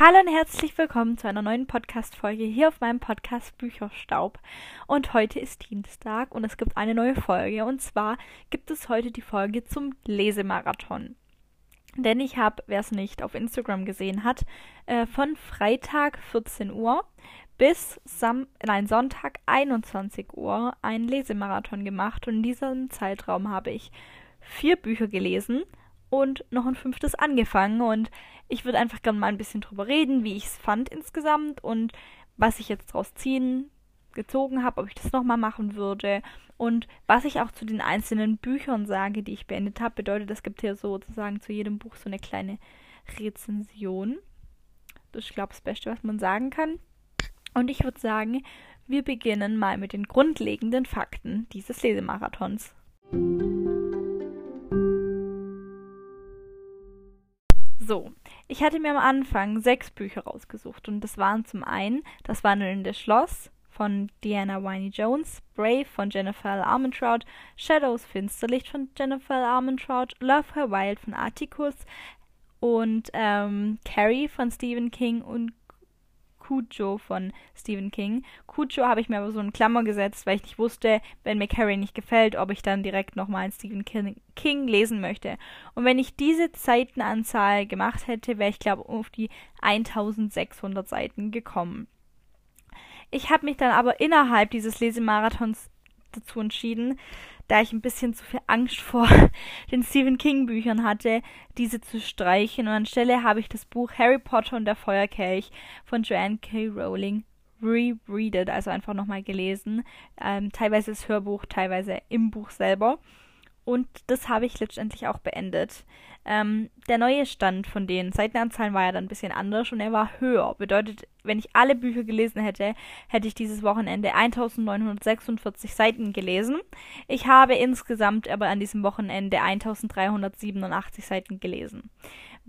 Hallo und herzlich willkommen zu einer neuen Podcast-Folge hier auf meinem Podcast Bücherstaub. Und heute ist Dienstag und es gibt eine neue Folge. Und zwar gibt es heute die Folge zum Lesemarathon. Denn ich habe, wer es nicht auf Instagram gesehen hat, äh, von Freitag 14 Uhr bis Sam nein, Sonntag 21 Uhr einen Lesemarathon gemacht. Und in diesem Zeitraum habe ich vier Bücher gelesen und noch ein fünftes angefangen. Und ich würde einfach gerne mal ein bisschen drüber reden, wie ich es fand insgesamt und was ich jetzt draus ziehen gezogen habe, ob ich das nochmal machen würde. Und was ich auch zu den einzelnen Büchern sage, die ich beendet habe, bedeutet, es gibt hier sozusagen zu jedem Buch so eine kleine Rezension. Das ist, glaube ich, das Beste, was man sagen kann. Und ich würde sagen, wir beginnen mal mit den grundlegenden Fakten dieses Lesemarathons. So, ich hatte mir am Anfang sechs Bücher rausgesucht und das waren zum einen Das Wandelnde Schloss von Diana Winey Jones, Brave von Jennifer L. Armentrout, Shadows Finsterlicht von Jennifer L. Armentrout, Love Her Wild von Atticus und ähm, Carrie von Stephen King und Cujo von Stephen King. Cujo habe ich mir aber so in Klammer gesetzt, weil ich nicht wusste, wenn mir Carrie nicht gefällt, ob ich dann direkt nochmal einen Stephen King lesen möchte. Und wenn ich diese Seitenanzahl gemacht hätte, wäre ich glaube auf die 1600 Seiten gekommen. Ich habe mich dann aber innerhalb dieses Lesemarathons dazu entschieden, da ich ein bisschen zu viel Angst vor den Stephen King Büchern hatte, diese zu streichen. Und anstelle habe ich das Buch Harry Potter und der Feuerkelch von Joanne K. Rowling rereadet, also einfach nochmal gelesen. Ähm, teilweise das Hörbuch, teilweise im Buch selber. Und das habe ich letztendlich auch beendet. Ähm, der neue Stand von den Seitenanzahlen war ja dann ein bisschen anders und er war höher. Bedeutet, wenn ich alle Bücher gelesen hätte, hätte ich dieses Wochenende 1946 Seiten gelesen. Ich habe insgesamt aber an diesem Wochenende 1387 Seiten gelesen.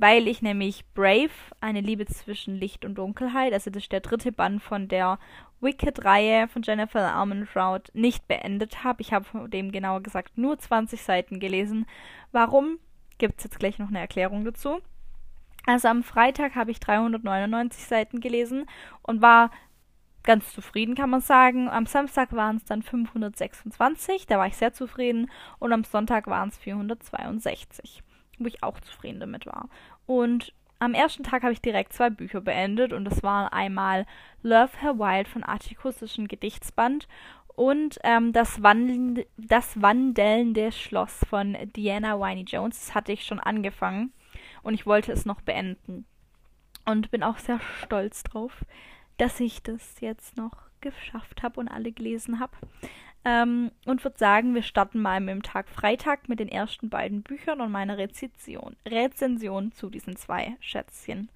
Weil ich nämlich Brave, eine Liebe zwischen Licht und Dunkelheit, also das ist der dritte Band von der Wicked-Reihe von Jennifer Armentrout nicht beendet habe. Ich habe von dem genauer gesagt nur 20 Seiten gelesen. Warum? Gibt es jetzt gleich noch eine Erklärung dazu. Also am Freitag habe ich 399 Seiten gelesen und war ganz zufrieden, kann man sagen. Am Samstag waren es dann 526, da war ich sehr zufrieden. Und am Sonntag waren es 462, wo ich auch zufrieden damit war. Und am ersten Tag habe ich direkt zwei Bücher beendet und das waren einmal Love Her Wild von ein Gedichtsband und ähm, das, Wandeln, das Wandelnde Schloss von Diana Winey Jones. Das hatte ich schon angefangen und ich wollte es noch beenden. Und bin auch sehr stolz drauf, dass ich das jetzt noch geschafft habe und alle gelesen habe. Ähm, und würde sagen, wir starten mal mit dem Tag Freitag mit den ersten beiden Büchern und meiner Rezension, Rezension zu diesen zwei Schätzchen.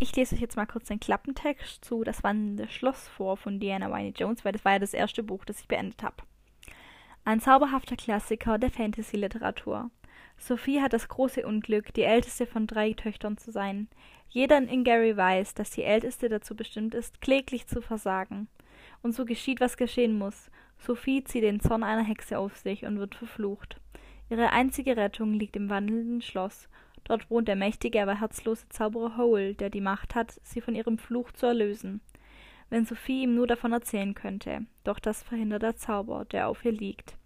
Ich lese euch jetzt mal kurz den Klappentext zu Das wandelnde Schloss vor von Diana Winey Jones, weil das war ja das erste Buch, das ich beendet habe. Ein zauberhafter Klassiker der Fantasy-Literatur. Sophie hat das große Unglück, die älteste von drei Töchtern zu sein. Jeder in Gary weiß, dass die älteste dazu bestimmt ist, kläglich zu versagen. Und so geschieht, was geschehen muss. Sophie zieht den Zorn einer Hexe auf sich und wird verflucht. Ihre einzige Rettung liegt im wandelnden Schloss. Dort wohnt der mächtige, aber herzlose Zauberer Hole, der die Macht hat, sie von ihrem Fluch zu erlösen. Wenn Sophie ihm nur davon erzählen könnte, doch das verhindert der Zauber, der auf ihr liegt.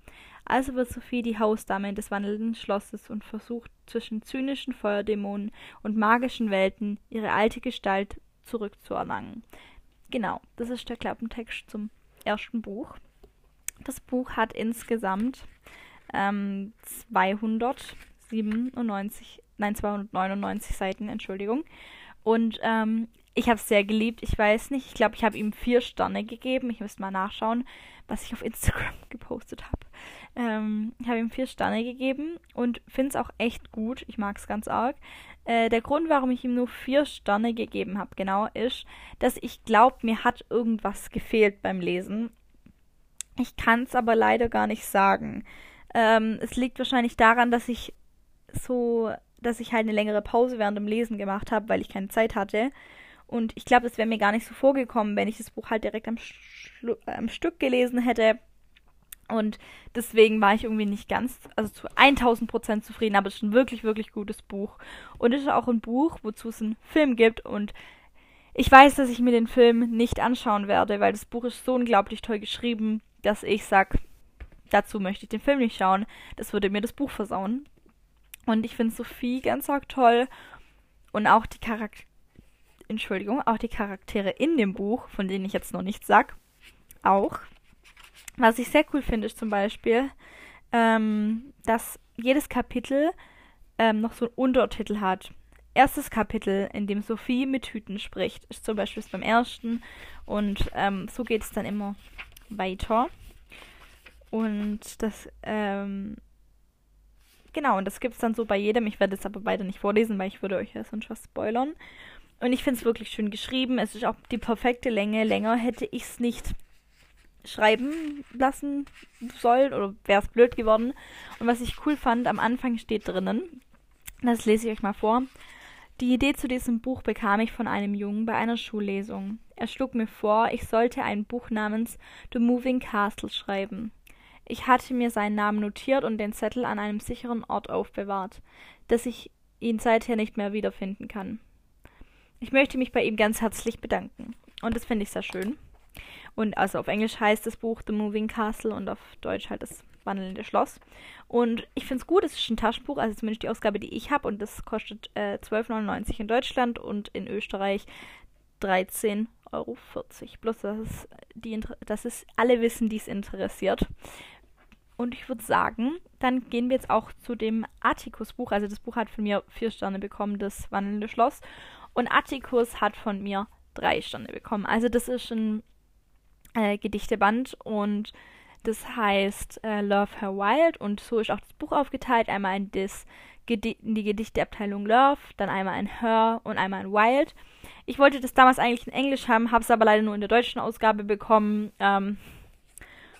Also wird Sophie die Hausdame des wandelnden Schlosses und versucht zwischen zynischen Feuerdämonen und magischen Welten ihre alte Gestalt zurückzuerlangen. Genau, das ist der Klappentext zum ersten Buch. Das Buch hat insgesamt ähm, 297, nein 299 Seiten, Entschuldigung. Und ähm, ich habe es sehr geliebt. Ich weiß nicht, ich glaube, ich habe ihm vier Sterne gegeben. Ich müsste mal nachschauen, was ich auf Instagram gepostet habe. Ähm, ich habe ihm vier Sterne gegeben und finde es auch echt gut. Ich mag es ganz arg. Äh, der Grund, warum ich ihm nur vier Sterne gegeben habe, genau, ist, dass ich glaube, mir hat irgendwas gefehlt beim Lesen. Ich kann es aber leider gar nicht sagen. Ähm, es liegt wahrscheinlich daran, dass ich so, dass ich halt eine längere Pause während dem Lesen gemacht habe, weil ich keine Zeit hatte. Und ich glaube, es wäre mir gar nicht so vorgekommen, wenn ich das Buch halt direkt am, Schlu am Stück gelesen hätte Und deswegen war ich irgendwie nicht ganz, also zu 1000 Prozent zufrieden, aber es ist ein wirklich, wirklich gutes Buch. Und es ist auch ein Buch, wozu es einen Film gibt. Und ich weiß, dass ich mir den Film nicht anschauen werde, weil das Buch ist so unglaublich toll geschrieben, dass ich sage, dazu möchte ich den Film nicht schauen. Das würde mir das Buch versauen. Und ich finde Sophie ganz arg toll. Und auch die Charaktere, Entschuldigung, auch die Charaktere in dem Buch, von denen ich jetzt noch nichts sag, auch. Was ich sehr cool finde, ist zum Beispiel, ähm, dass jedes Kapitel ähm, noch so einen Untertitel hat. Erstes Kapitel, in dem Sophie mit Hüten spricht, ist zum Beispiel beim ersten und ähm, so geht es dann immer weiter. Und das, ähm, genau, und das gibt es dann so bei jedem. Ich werde es aber beide nicht vorlesen, weil ich würde euch ja sonst was spoilern. Und ich finde es wirklich schön geschrieben. Es ist auch die perfekte Länge. Länger hätte ich es nicht schreiben lassen sollen oder wäre es blöd geworden. Und was ich cool fand, am Anfang steht drinnen, das lese ich euch mal vor. Die Idee zu diesem Buch bekam ich von einem Jungen bei einer Schullesung. Er schlug mir vor, ich sollte ein Buch namens The Moving Castle schreiben. Ich hatte mir seinen Namen notiert und den Zettel an einem sicheren Ort aufbewahrt, dass ich ihn seither nicht mehr wiederfinden kann. Ich möchte mich bei ihm ganz herzlich bedanken. Und das finde ich sehr schön. Und also auf Englisch heißt das Buch The Moving Castle und auf Deutsch halt das wandelnde Schloss. Und ich finde es gut, es ist ein Taschenbuch, also zumindest die Ausgabe, die ich habe. Und das kostet äh, 12,99 in Deutschland und in Österreich 13,40 Euro. Bloß, dass dass es alle wissen, die es interessiert. Und ich würde sagen, dann gehen wir jetzt auch zu dem Atticus-Buch. Also das Buch hat von mir vier Sterne bekommen, das wandelnde Schloss. Und Atticus hat von mir drei Sterne bekommen. Also das ist ein äh, Gedichteband und das heißt äh, Love Her Wild und so ist auch das Buch aufgeteilt. Einmal in, das Gedi in die Gedichteabteilung Love, dann einmal in Her und einmal in Wild. Ich wollte das damals eigentlich in Englisch haben, habe es aber leider nur in der deutschen Ausgabe bekommen. Ähm,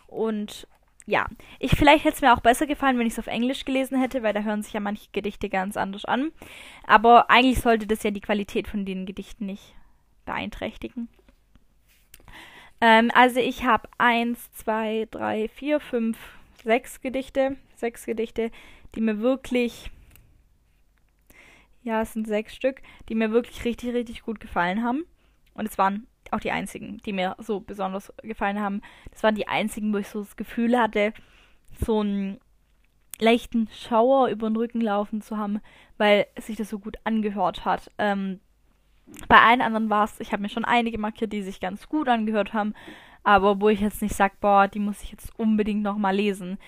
und ja, ich vielleicht hätte es mir auch besser gefallen, wenn ich es auf Englisch gelesen hätte, weil da hören sich ja manche Gedichte ganz anders an. Aber eigentlich sollte das ja die Qualität von den Gedichten nicht beeinträchtigen. Ähm, also ich habe eins, zwei, drei, vier, fünf, sechs Gedichte. Sechs Gedichte, die mir wirklich. Ja, es sind sechs Stück, die mir wirklich richtig, richtig gut gefallen haben. Und es waren auch die einzigen, die mir so besonders gefallen haben. Das waren die einzigen, wo ich so das Gefühl hatte, so einen leichten Schauer über den Rücken laufen zu haben, weil sich das so gut angehört hat. Ähm, bei allen anderen war es, ich habe mir schon einige markiert, die sich ganz gut angehört haben, aber wo ich jetzt nicht sage, boah, die muss ich jetzt unbedingt nochmal lesen.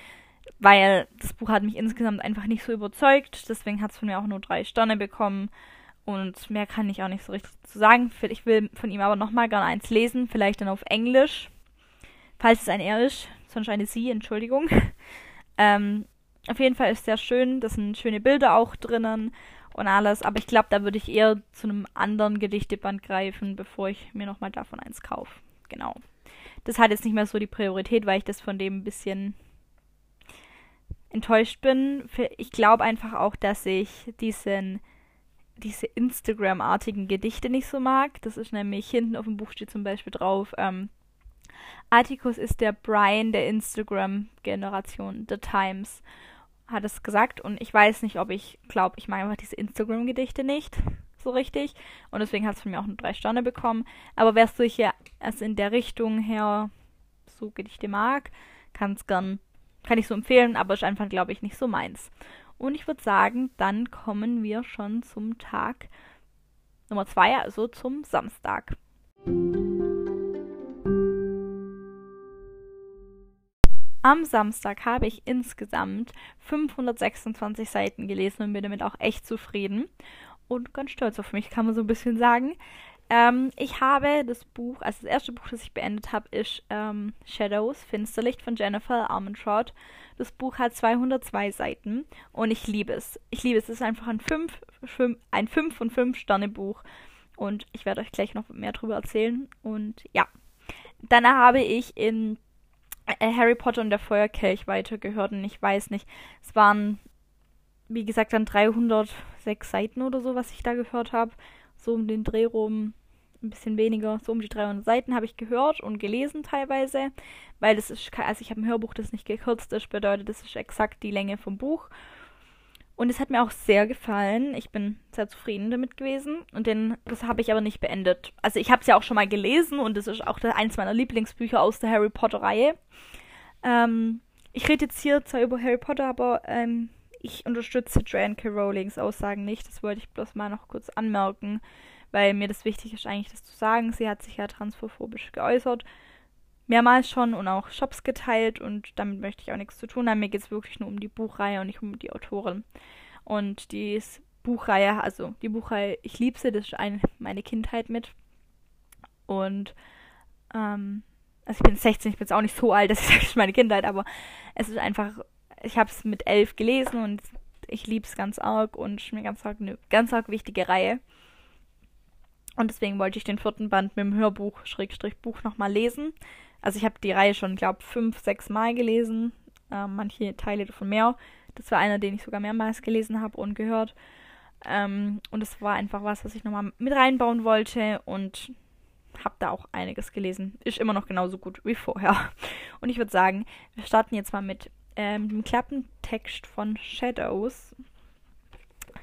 Weil das Buch hat mich insgesamt einfach nicht so überzeugt, deswegen hat es von mir auch nur drei Sterne bekommen. Und mehr kann ich auch nicht so richtig zu sagen. Ich will von ihm aber nochmal gerne eins lesen, vielleicht dann auf Englisch. Falls es ein Er ist, sonst eine Sie, Entschuldigung. ähm, auf jeden Fall ist es sehr schön, da sind schöne Bilder auch drinnen und alles. Aber ich glaube, da würde ich eher zu einem anderen Gedichteband greifen, bevor ich mir nochmal davon eins kaufe. Genau. Das hat jetzt nicht mehr so die Priorität, weil ich das von dem ein bisschen enttäuscht bin. Ich glaube einfach auch, dass ich diesen diese Instagram-artigen Gedichte nicht so mag. Das ist nämlich hinten auf dem Buch steht zum Beispiel drauf, ähm, Atticus ist der Brian der Instagram-Generation, The Times hat es gesagt und ich weiß nicht, ob ich glaube, ich mag einfach diese Instagram-Gedichte nicht so richtig und deswegen hat es von mir auch nur drei Sterne bekommen. Aber wer solche erst in der Richtung her so Gedichte mag, kann es gern, kann ich so empfehlen, aber ist einfach, glaube ich, nicht so meins. Und ich würde sagen, dann kommen wir schon zum Tag Nummer zwei, also zum Samstag. Am Samstag habe ich insgesamt 526 Seiten gelesen und bin damit auch echt zufrieden und ganz stolz auf mich, kann man so ein bisschen sagen. Ähm, ich habe das Buch, also das erste Buch, das ich beendet habe, ist ähm, Shadows, Finsterlicht von Jennifer Armentrout. Das Buch hat 202 Seiten und ich liebe es. Ich liebe es. Es ist einfach ein 5, ein 5 von 5 Sterne Buch und ich werde euch gleich noch mehr darüber erzählen. Und ja, danach habe ich in äh, Harry Potter und der Feuerkelch weitergehört und ich weiß nicht, es waren, wie gesagt, dann 306 Seiten oder so, was ich da gehört habe, so um den Dreh rum. ein bisschen weniger, so um die 300 Seiten habe ich gehört und gelesen teilweise, weil das ist, also ich habe ein Hörbuch, das nicht gekürzt ist, bedeutet, das ist exakt die Länge vom Buch. Und es hat mir auch sehr gefallen. Ich bin sehr zufrieden damit gewesen. Und den, das habe ich aber nicht beendet. Also ich habe es ja auch schon mal gelesen und das ist auch eins meiner Lieblingsbücher aus der Harry Potter-Reihe. Ähm, ich rede jetzt hier zwar über Harry Potter, aber ähm, ich unterstütze Joanne K. Rowlings Aussagen nicht. Das wollte ich bloß mal noch kurz anmerken, weil mir das wichtig ist, eigentlich das zu sagen. Sie hat sich ja transphobisch geäußert. Mehrmals schon und auch Shops geteilt und damit möchte ich auch nichts zu tun haben. Mir geht es wirklich nur um die Buchreihe und nicht um die Autorin. Und die Buchreihe, also die Buchreihe, ich liebe sie, das ist eine, meine Kindheit mit. Und ähm, also ich bin 16, ich bin jetzt auch nicht so alt, das ist meine Kindheit, aber es ist einfach ich habe es mit elf gelesen und ich liebe es ganz arg und mir ganz arg eine ganz arg wichtige Reihe. Und deswegen wollte ich den vierten Band mit dem Hörbuch, Schrägstrich Buch nochmal lesen. Also ich habe die Reihe schon, glaube ich, fünf, sechs Mal gelesen. Äh, manche Teile davon mehr. Das war einer, den ich sogar mehrmals gelesen habe und gehört. Ähm, und es war einfach was, was ich nochmal mit reinbauen wollte und habe da auch einiges gelesen. Ist immer noch genauso gut wie vorher. Und ich würde sagen, wir starten jetzt mal mit ähm, dem Klappentext von Shadows.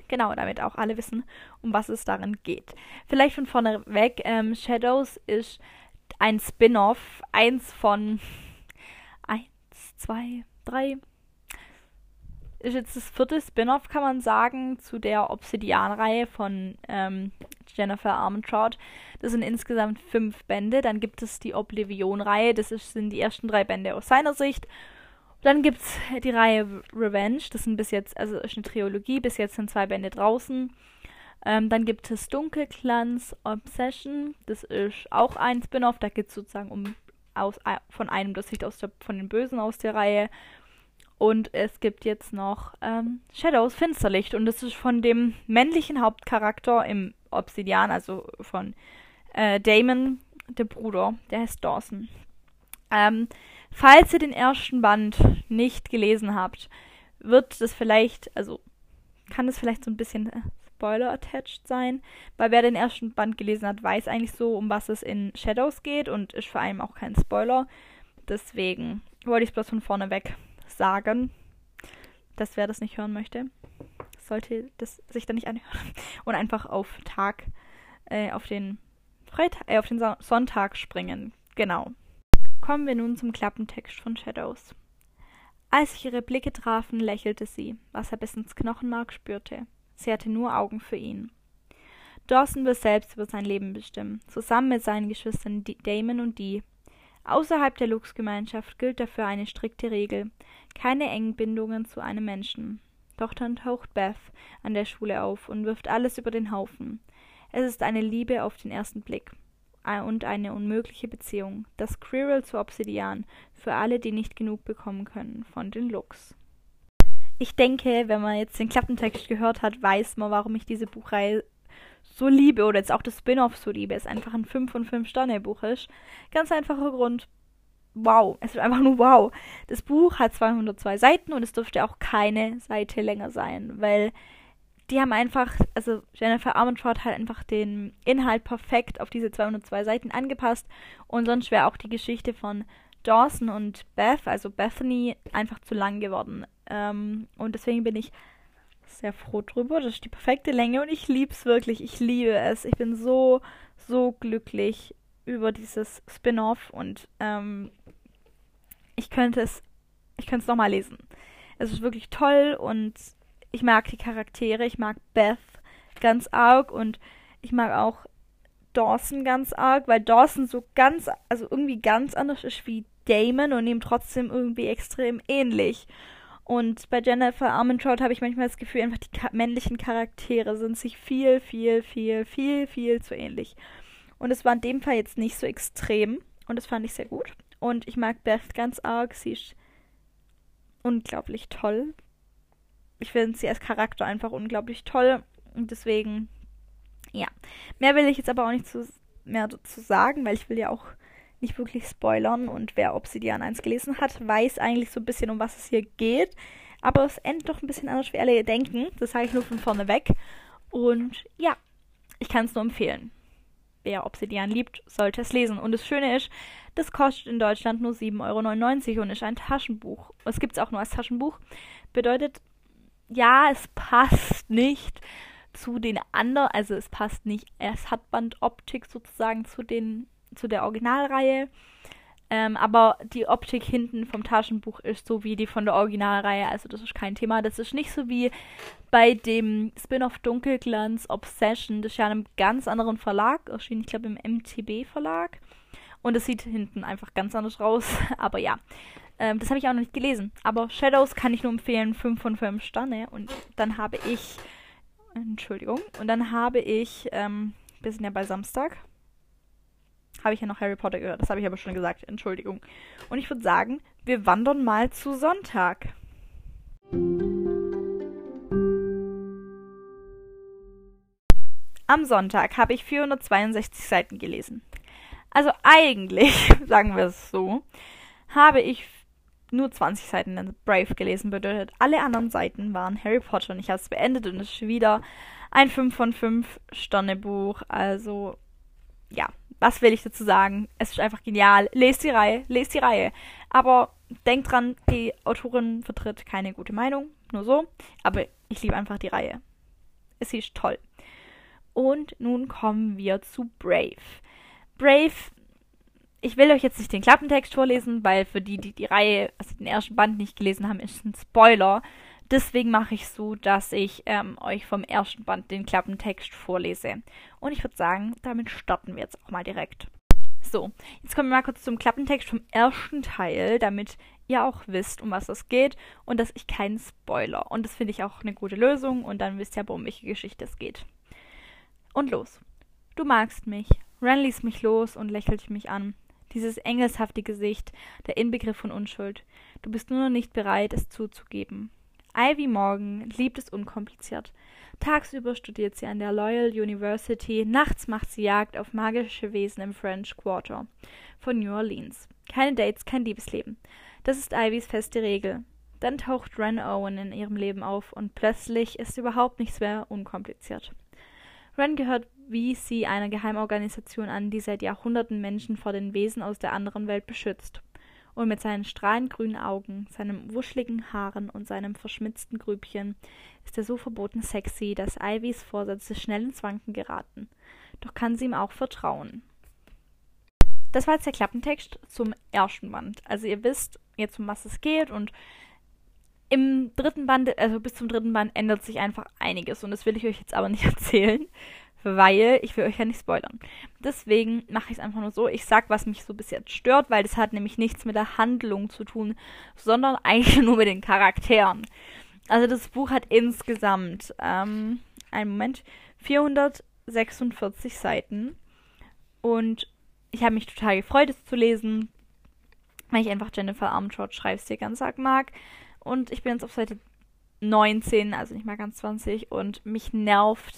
Genau, damit auch alle wissen, um was es darin geht. Vielleicht von vorne weg, ähm, Shadows ist ein Spin-off, eins von eins, zwei, drei. Ist jetzt das vierte Spin-off, kann man sagen, zu der Obsidian-Reihe von ähm, Jennifer Armentrout. Das sind insgesamt fünf Bände. Dann gibt es die Oblivion-Reihe. Das ist, sind die ersten drei Bände aus seiner Sicht. Dann gibt es die Reihe Revenge, das sind bis jetzt, also ist eine Trilogie, bis jetzt sind zwei Bände draußen. Ähm, dann gibt es Dunkelglanz Obsession, das ist auch ein Spin-off, da geht es sozusagen um aus, von einem, das Sicht aus der, von den Bösen aus der Reihe. Und es gibt jetzt noch ähm, Shadows Finsterlicht und das ist von dem männlichen Hauptcharakter im Obsidian, also von äh, Damon, der Bruder, der heißt Dawson. Ähm, Falls ihr den ersten Band nicht gelesen habt, wird das vielleicht, also kann es vielleicht so ein bisschen äh, Spoiler-attached sein, weil wer den ersten Band gelesen hat, weiß eigentlich so, um was es in Shadows geht und ist vor allem auch kein Spoiler. Deswegen wollte ich es bloß von vorne weg sagen, dass wer das nicht hören möchte, sollte das sich dann nicht anhören und einfach auf Tag, äh, auf den Freitag, äh, auf den Sonntag springen. Genau. Kommen wir nun zum Klappentext von Shadows. Als sich ihre Blicke trafen, lächelte sie, was er bis ins Knochenmark spürte. Sie hatte nur Augen für ihn. Dawson will selbst über sein Leben bestimmen, zusammen mit seinen Geschwistern Damon und Dee. Außerhalb der Lux-Gemeinschaft gilt dafür eine strikte Regel: keine engen Bindungen zu einem Menschen. Doch dann taucht Beth an der Schule auf und wirft alles über den Haufen. Es ist eine Liebe auf den ersten Blick und eine unmögliche Beziehung. Das Quirrell zu Obsidian für alle, die nicht genug bekommen können von den Looks. Ich denke, wenn man jetzt den Klappentext gehört hat, weiß man, warum ich diese Buchreihe so liebe oder jetzt auch das Spin-off so liebe. Es einfach ein 5 von 5 Sterne Buch ist. Ganz einfacher Grund. Wow, es ist einfach nur wow. Das Buch hat 202 Seiten und es dürfte auch keine Seite länger sein, weil die haben einfach, also Jennifer Armentrout hat einfach den Inhalt perfekt auf diese 202 Seiten angepasst und sonst wäre auch die Geschichte von Dawson und Beth, also Bethany, einfach zu lang geworden. Ähm, und deswegen bin ich sehr froh drüber. Das ist die perfekte Länge und ich liebe es wirklich. Ich liebe es. Ich bin so, so glücklich über dieses Spin-off und ähm, ich könnte es, ich könnte es nochmal lesen. Es ist wirklich toll und ich mag die Charaktere, ich mag Beth ganz arg und ich mag auch Dawson ganz arg, weil Dawson so ganz, also irgendwie ganz anders ist wie Damon und ihm trotzdem irgendwie extrem ähnlich. Und bei Jennifer Armentrout habe ich manchmal das Gefühl, einfach die männlichen Charaktere sind sich viel, viel, viel, viel, viel zu ähnlich. Und es war in dem Fall jetzt nicht so extrem und das fand ich sehr gut. Und ich mag Beth ganz arg, sie ist unglaublich toll ich finde sie als Charakter einfach unglaublich toll. Und deswegen, ja. Mehr will ich jetzt aber auch nicht zu, mehr dazu sagen, weil ich will ja auch nicht wirklich spoilern. Und wer Obsidian 1 gelesen hat, weiß eigentlich so ein bisschen, um was es hier geht. Aber es endet doch ein bisschen anders, wie alle denken. Das sage ich nur von vorne weg. Und ja, ich kann es nur empfehlen. wer Obsidian liebt, sollte es lesen. Und das Schöne ist, das kostet in Deutschland nur 7,99 Euro und ist ein Taschenbuch. Es gibt es auch nur als Taschenbuch. Bedeutet, ja, es passt nicht zu den anderen, also es passt nicht, es hat Bandoptik sozusagen zu den, zu der Originalreihe. Ähm, aber die Optik hinten vom Taschenbuch ist so wie die von der Originalreihe, also das ist kein Thema. Das ist nicht so wie bei dem Spin-off Dunkelglanz Obsession. Das ist ja in einem ganz anderen Verlag erschienen, ich glaube im MTB Verlag. Und es sieht hinten einfach ganz anders raus. Aber ja, ähm, das habe ich auch noch nicht gelesen. Aber Shadows kann ich nur empfehlen, 5 von 5 Sterne. Und dann habe ich, Entschuldigung, und dann habe ich, ähm, wir sind ja bei Samstag habe ich ja noch Harry Potter gehört. Das habe ich aber schon gesagt. Entschuldigung. Und ich würde sagen, wir wandern mal zu Sonntag. Am Sonntag habe ich 462 Seiten gelesen. Also eigentlich, sagen wir es so, habe ich nur 20 Seiten in Brave gelesen. Bedeutet, alle anderen Seiten waren Harry Potter und ich habe es beendet und es ist wieder ein 5 von 5 Sterne Buch. Also, ja, was will ich dazu sagen? Es ist einfach genial. Lest die Reihe, lest die Reihe. Aber denkt dran, die Autorin vertritt keine gute Meinung, nur so. Aber ich liebe einfach die Reihe. Es ist toll. Und nun kommen wir zu Brave. Brave, ich will euch jetzt nicht den Klappentext vorlesen, weil für die, die die Reihe, also den ersten Band nicht gelesen haben, ist ein Spoiler. Deswegen mache ich so, dass ich ähm, euch vom ersten Band den Klappentext vorlese. Und ich würde sagen, damit starten wir jetzt auch mal direkt. So, jetzt kommen wir mal kurz zum Klappentext vom ersten Teil, damit ihr auch wisst, um was es geht und dass ich keinen Spoiler. Und das finde ich auch eine gute Lösung und dann wisst ihr aber, um welche Geschichte es geht. Und los. Du magst mich. Ren ließ mich los und lächelte mich an. Dieses engelshafte Gesicht, der Inbegriff von Unschuld. Du bist nur noch nicht bereit, es zuzugeben. Ivy Morgan liebt es unkompliziert. Tagsüber studiert sie an der Loyal University, nachts macht sie Jagd auf magische Wesen im French Quarter von New Orleans. Keine Dates, kein Liebesleben. Das ist Ivys feste Regel. Dann taucht Ren Owen in ihrem Leben auf und plötzlich ist überhaupt nichts mehr unkompliziert. Ren gehört wie sie einer Geheimorganisation an, die seit Jahrhunderten Menschen vor den Wesen aus der anderen Welt beschützt und mit seinen strahlend grünen Augen, seinem wuscheligen Haaren und seinem verschmitzten Grübchen ist er so verboten sexy, dass Ivys Vorsätze schnell ins Wanken geraten. Doch kann sie ihm auch vertrauen. Das war jetzt der Klappentext zum ersten Band. Also ihr wisst jetzt, um was es geht und im dritten Band, also bis zum dritten Band ändert sich einfach einiges und das will ich euch jetzt aber nicht erzählen weil ich will euch ja nicht spoilern. Deswegen mache ich es einfach nur so. Ich sag, was mich so bis jetzt stört, weil das hat nämlich nichts mit der Handlung zu tun, sondern eigentlich nur mit den Charakteren. Also das Buch hat insgesamt, ähm, einen Moment, 446 Seiten und ich habe mich total gefreut, es zu lesen, weil ich einfach Jennifer Armentrout Schreibstil ganz arg mag. Und ich bin jetzt auf Seite 19, also nicht mal ganz 20 und mich nervt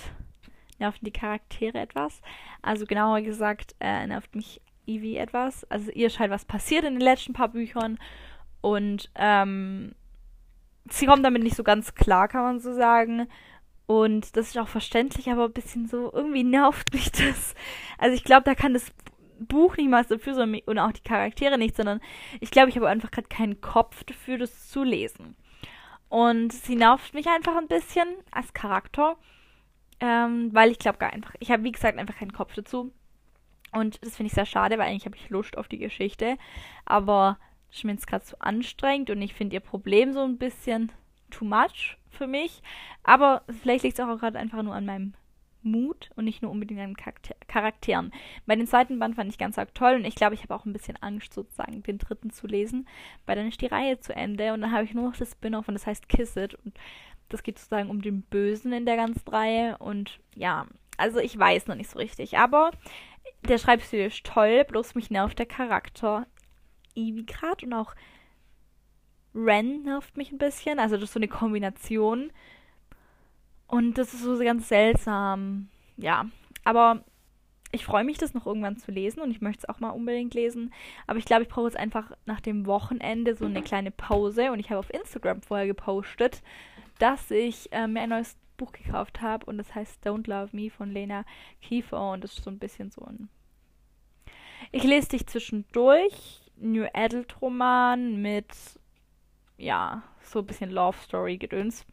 nerven die Charaktere etwas. Also genauer gesagt, äh, nervt mich Evie etwas. Also ihr scheint was passiert in den letzten paar Büchern und ähm, sie kommt damit nicht so ganz klar, kann man so sagen. Und das ist auch verständlich, aber ein bisschen so, irgendwie nervt mich das. Also ich glaube, da kann das Buch nicht mal dafür sondern, und auch die Charaktere nicht, sondern ich glaube, ich habe einfach gerade keinen Kopf dafür, das zu lesen. Und sie nervt mich einfach ein bisschen als Charakter. Ähm, weil ich glaube gar einfach, ich habe wie gesagt einfach keinen Kopf dazu. Und das finde ich sehr schade, weil eigentlich habe ich Lust auf die Geschichte. Aber ist mir jetzt gerade zu anstrengend und ich finde ihr Problem so ein bisschen too much für mich. Aber vielleicht liegt es auch gerade einfach nur an meinem Mut und nicht nur unbedingt an Charakter Charakteren. Bei den zweiten Band fand ich ganz arg toll und ich glaube, ich habe auch ein bisschen Angst, sozusagen den dritten zu lesen, weil dann ist die Reihe zu Ende und dann habe ich nur noch das Spin-off und das heißt Kiss It und das geht sozusagen um den Bösen in der ganzen Reihe. Und ja, also ich weiß noch nicht so richtig. Aber der Schreibstil ist toll, bloß mich nervt der Charakter Ivy gerade und auch Ren nervt mich ein bisschen. Also das ist so eine Kombination. Und das ist so ganz seltsam. Ja, aber ich freue mich, das noch irgendwann zu lesen und ich möchte es auch mal unbedingt lesen. Aber ich glaube, ich brauche jetzt einfach nach dem Wochenende so eine kleine Pause und ich habe auf Instagram vorher gepostet, dass ich äh, mir ein neues Buch gekauft habe und das heißt Don't Love Me von Lena Kiefer und das ist so ein bisschen so ein. Ich lese dich zwischendurch. New Adult Roman mit, ja, so ein bisschen Love Story gedöns.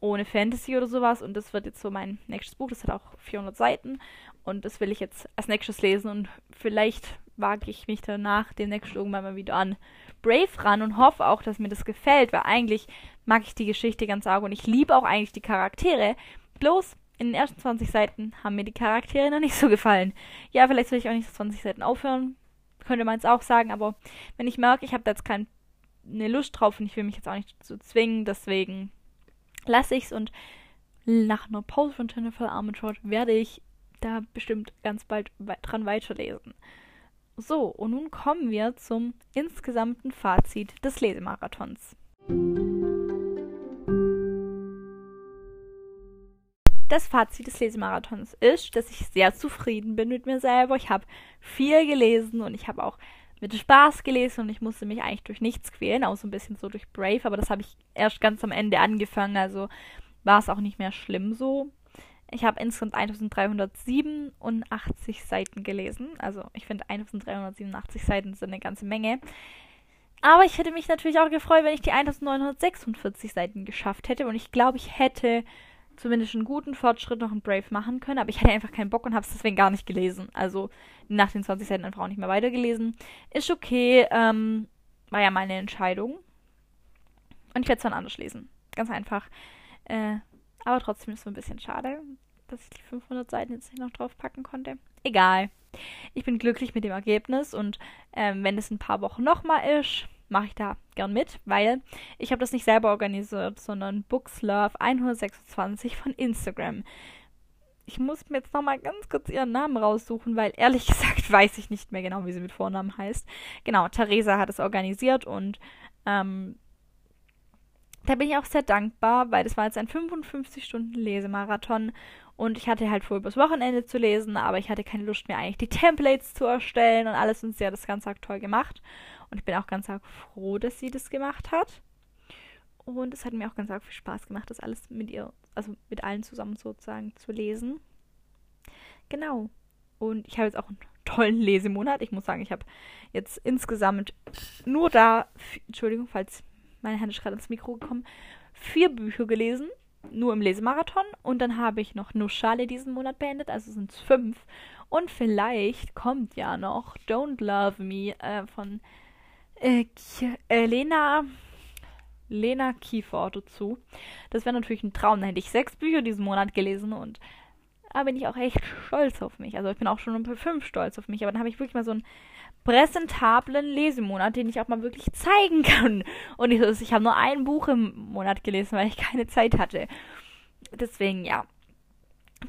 Ohne Fantasy oder sowas. Und das wird jetzt so mein nächstes Buch. Das hat auch 400 Seiten. Und das will ich jetzt als nächstes lesen. Und vielleicht wage ich mich danach demnächst irgendwann mal wieder an Brave ran und hoffe auch, dass mir das gefällt, weil eigentlich mag ich die Geschichte ganz arg und ich liebe auch eigentlich die Charaktere. Bloß in den ersten 20 Seiten haben mir die Charaktere noch nicht so gefallen. Ja, vielleicht soll ich auch nicht 20 Seiten aufhören. Könnte man es auch sagen, aber wenn ich merke, ich habe da jetzt keine Lust drauf und ich will mich jetzt auch nicht dazu zwingen, deswegen lasse ich es und nach einer Pause von Jennifer Armentrout werde ich da bestimmt ganz bald dran weiterlesen. So, und nun kommen wir zum insgesamten Fazit des Lesemarathons. Das Fazit des Lesemarathons ist, dass ich sehr zufrieden bin mit mir selber. Ich habe viel gelesen und ich habe auch mit Spaß gelesen und ich musste mich eigentlich durch nichts quälen, außer ein bisschen so durch Brave, aber das habe ich erst ganz am Ende angefangen, also war es auch nicht mehr schlimm so. Ich habe insgesamt 1387 Seiten gelesen. Also ich finde 1387 Seiten sind eine ganze Menge. Aber ich hätte mich natürlich auch gefreut, wenn ich die 1946 Seiten geschafft hätte. Und ich glaube, ich hätte zumindest einen guten Fortschritt noch in Brave machen können. Aber ich hatte einfach keinen Bock und habe es deswegen gar nicht gelesen. Also nach den 20 Seiten einfach auch nicht mehr weitergelesen. Ist okay. Ähm, war ja meine Entscheidung. Und ich werde es dann anders lesen. Ganz einfach. Äh, aber trotzdem ist es so ein bisschen schade, dass ich die 500 Seiten jetzt nicht noch draufpacken konnte. Egal. Ich bin glücklich mit dem Ergebnis und ähm, wenn es ein paar Wochen nochmal ist, mache ich da gern mit, weil ich habe das nicht selber organisiert, sondern Bookslove 126 von Instagram. Ich muss mir jetzt nochmal ganz kurz ihren Namen raussuchen, weil ehrlich gesagt weiß ich nicht mehr genau, wie sie mit Vornamen heißt. Genau, Theresa hat es organisiert und ähm, da bin ich auch sehr dankbar, weil das war jetzt ein 55 Stunden Lesemarathon und ich hatte halt vor, übers Wochenende zu lesen, aber ich hatte keine Lust mehr eigentlich die Templates zu erstellen und alles und sie hat das ganz arg toll gemacht und ich bin auch ganz arg froh, dass sie das gemacht hat. Und es hat mir auch ganz arg viel Spaß gemacht, das alles mit ihr, also mit allen zusammen sozusagen zu lesen. Genau. Und ich habe jetzt auch einen tollen Lesemonat. Ich muss sagen, ich habe jetzt insgesamt nur da, Entschuldigung, falls meine Hand ist gerade ins Mikro gekommen, vier Bücher gelesen, nur im Lesemarathon. Und dann habe ich noch nur Schale diesen Monat beendet, also sind es fünf. Und vielleicht kommt ja noch Don't Love Me äh, von äh, äh, Lena, Lena Kiefer dazu. Das wäre natürlich ein Traum. Da hätte ich sechs Bücher diesen Monat gelesen und da bin ich auch echt stolz auf mich. Also ich bin auch schon bei fünf stolz auf mich, aber dann habe ich wirklich mal so ein präsentablen Lesemonat, den ich auch mal wirklich zeigen kann. Und ich, ich habe nur ein Buch im Monat gelesen, weil ich keine Zeit hatte. Deswegen, ja,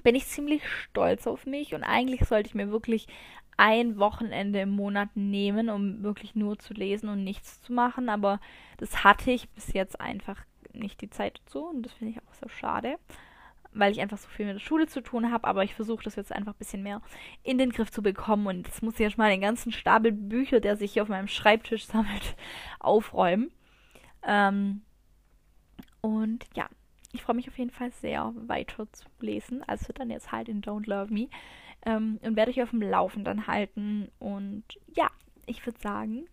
bin ich ziemlich stolz auf mich. Und eigentlich sollte ich mir wirklich ein Wochenende im Monat nehmen, um wirklich nur zu lesen und nichts zu machen, aber das hatte ich bis jetzt einfach nicht die Zeit dazu und das finde ich auch sehr schade weil ich einfach so viel mit der Schule zu tun habe, aber ich versuche das jetzt einfach ein bisschen mehr in den Griff zu bekommen. Und jetzt muss ich erstmal den ganzen Stapel Bücher, der sich hier auf meinem Schreibtisch sammelt, aufräumen. Ähm, und ja, ich freue mich auf jeden Fall sehr, weiter zu lesen. Also dann jetzt halt in Don't Love Me. Ähm, und werde euch auf dem Laufenden halten. Und ja, ich würde sagen,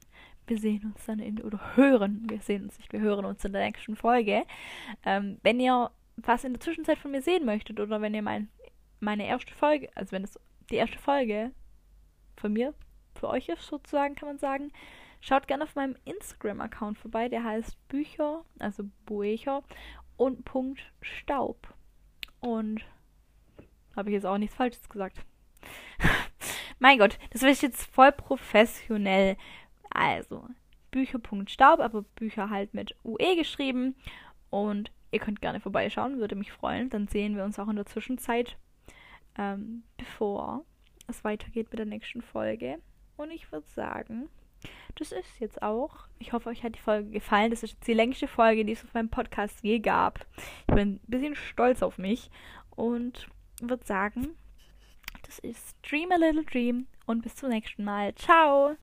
wir sehen uns dann in, oder hören, wir sehen uns nicht, wir hören uns in der nächsten Folge. Ähm, wenn ihr was in der Zwischenzeit von mir sehen möchtet oder wenn ihr mein, meine erste Folge, also wenn es die erste Folge von mir für euch ist, sozusagen, kann man sagen, schaut gerne auf meinem Instagram-Account vorbei, der heißt Bücher, also Buecher und Punkt Staub. Und habe ich jetzt auch nichts Falsches gesagt. mein Gott, das wird jetzt voll professionell. Also, Bücher.staub, aber Bücher halt mit UE geschrieben. Und Ihr könnt gerne vorbeischauen, würde mich freuen. Dann sehen wir uns auch in der Zwischenzeit, ähm, bevor es weitergeht mit der nächsten Folge. Und ich würde sagen, das ist jetzt auch. Ich hoffe, euch hat die Folge gefallen. Das ist jetzt die längste Folge, die es auf meinem Podcast je gab. Ich bin ein bisschen stolz auf mich und würde sagen, das ist Dream a Little Dream und bis zum nächsten Mal. Ciao!